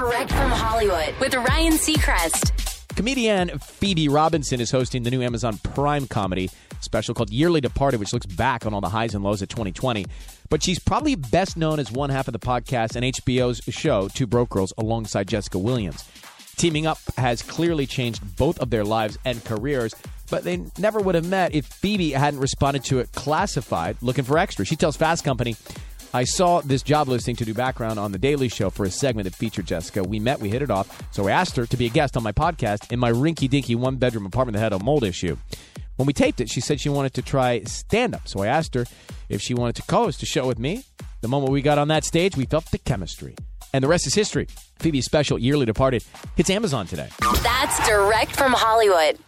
Direct from Hollywood with Ryan Seacrest. Comedian Phoebe Robinson is hosting the new Amazon Prime comedy special called Yearly Departed, which looks back on all the highs and lows of 2020. But she's probably best known as one half of the podcast and HBO's show, Two Broke Girls, alongside Jessica Williams. Teaming up has clearly changed both of their lives and careers, but they never would have met if Phoebe hadn't responded to it classified looking for extra. She tells Fast Company, I saw this job listing to do background on The Daily Show for a segment that featured Jessica. We met, we hit it off, so I asked her to be a guest on my podcast in my rinky dinky one bedroom apartment that had a mold issue. When we taped it, she said she wanted to try stand up, so I asked her if she wanted to co host a show with me. The moment we got on that stage, we felt the chemistry. And the rest is history. Phoebe's special Yearly Departed hits Amazon today. That's direct from Hollywood.